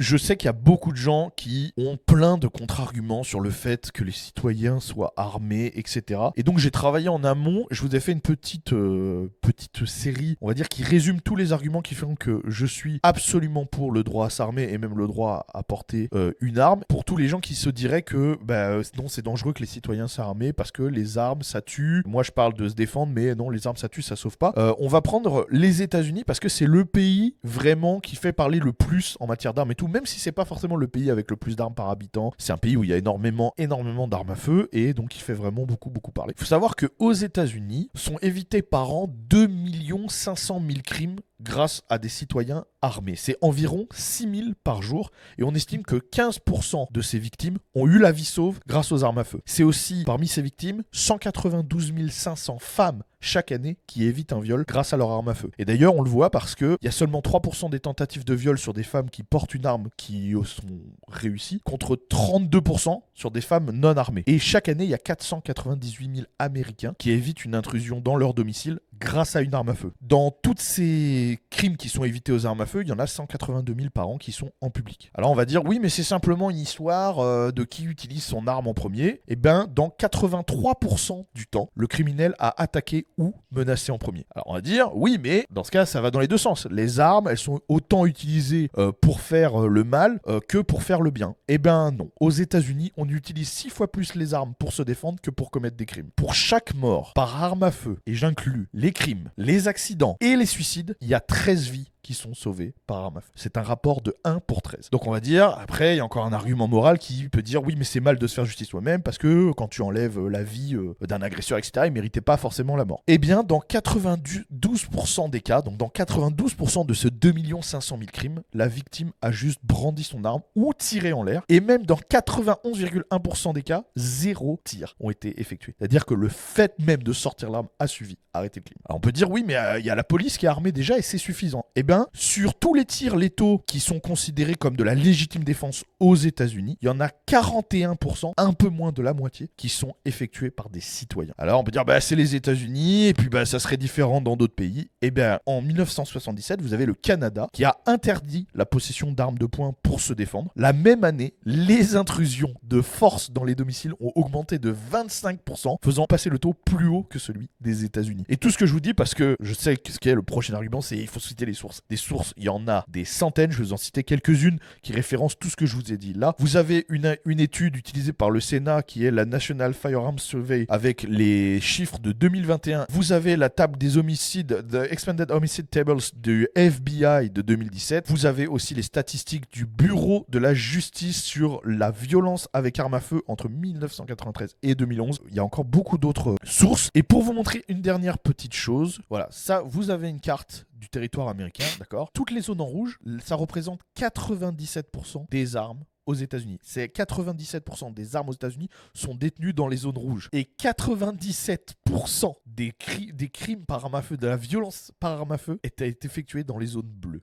Je sais qu'il y a beaucoup de gens qui ont plein de contre-arguments sur le fait que les citoyens soient armés, etc. Et donc j'ai travaillé en amont. Je vous ai fait une petite, euh, petite série, on va dire, qui résume tous les arguments qui font que je suis absolument pour le droit à s'armer et même le droit à porter euh, une arme. Pour tous les gens qui se diraient que bah, euh, non, c'est dangereux que les citoyens s'arment parce que les armes, ça tue. Moi, je parle de se défendre, mais non, les armes, ça tue, ça sauve pas. Euh, on va prendre les États-Unis parce que c'est le pays vraiment qui fait parler le plus en matière d'armes et tout, même si c'est pas forcément le pays avec le plus d'armes par habitant. C'est un pays où il y a énormément, énormément d'armes à feu et donc il fait vraiment beaucoup, beaucoup parler. Il faut savoir que aux États-Unis sont évités par an 2 500 000 crimes grâce à des citoyens armés. C'est environ 6000 par jour et on estime que 15% de ces victimes ont eu la vie sauve grâce aux armes à feu. C'est aussi parmi ces victimes 192 500 femmes chaque année qui évitent un viol grâce à leur arme à feu. Et d'ailleurs, on le voit parce qu'il y a seulement 3% des tentatives de viol sur des femmes qui portent une arme qui sont réussies, contre 32% sur des femmes non armées. Et chaque année, il y a 498 000 Américains qui évitent une intrusion dans leur domicile grâce à une arme à feu. Dans toutes ces crimes qui sont évités aux armes à feu, il y en a 182 000 par an qui sont en public. Alors on va dire oui, mais c'est simplement une histoire euh, de qui utilise son arme en premier. Eh bien, dans 83% du temps, le criminel a attaqué ou menacé en premier. Alors on va dire oui, mais dans ce cas, ça va dans les deux sens. Les armes, elles sont autant utilisées euh, pour faire euh, le mal que pour faire le bien. Eh bien non. Aux États-Unis, on utilise six fois plus les armes pour se défendre que pour commettre des crimes. Pour chaque mort par arme à feu, et j'inclus les crimes, les accidents et les suicides, il y a 13 vies qui sont sauvés par feu. C'est un rapport de 1 pour 13. Donc on va dire, après, il y a encore un argument moral qui peut dire oui, mais c'est mal de se faire justice soi-même parce que quand tu enlèves la vie euh, d'un agresseur, etc., il méritait pas forcément la mort. Eh bien, dans 92% des cas, donc dans 92% de ce 2 500 000 crimes, la victime a juste brandi son arme ou tiré en l'air. Et même dans 91,1% des cas, zéro tir ont été effectués. C'est-à-dire que le fait même de sortir l'arme a suffi à arrêter le crime. Alors on peut dire oui, mais euh, il y a la police qui est armée déjà et c'est suffisant. Eh bien, sur tous les tirs létaux qui sont considérés comme de la légitime défense aux États-Unis, il y en a 41%, un peu moins de la moitié, qui sont effectués par des citoyens. Alors on peut dire, bah, c'est les États-Unis, et puis bah, ça serait différent dans d'autres pays. Eh bien, en 1977, vous avez le Canada qui a interdit la possession d'armes de poing pour se défendre. La même année, les intrusions de force dans les domiciles ont augmenté de 25%, faisant passer le taux plus haut que celui des États-Unis. Et tout ce que je vous dis, parce que je sais que ce qui est le prochain argument, c'est il faut citer les sources. Des sources, il y en a des centaines, je vais vous en citer quelques-unes qui référencent tout ce que je vous ai dit là. Vous avez une, étude utilisée par le Sénat qui est la National Firearms Survey avec les chiffres de 2021. Vous avez la table des homicides, The Expanded Homicide Tables du FBI de 2017. Vous avez aussi les statistiques du Bureau de la justice sur la violence avec arme à feu entre 1993 et 2011. Il y a encore beaucoup d'autres sources. Et pour vous montrer une dernière petite chose, voilà, ça, vous avez une carte du territoire américain, d'accord Toutes les zones en rouge, ça représente 97% des armes aux États-Unis. C'est 97% des armes aux États-Unis sont détenues dans les zones rouges. Et 97% des, des crimes par arme à feu, de la violence par arme à feu, est effectuée dans les zones bleues.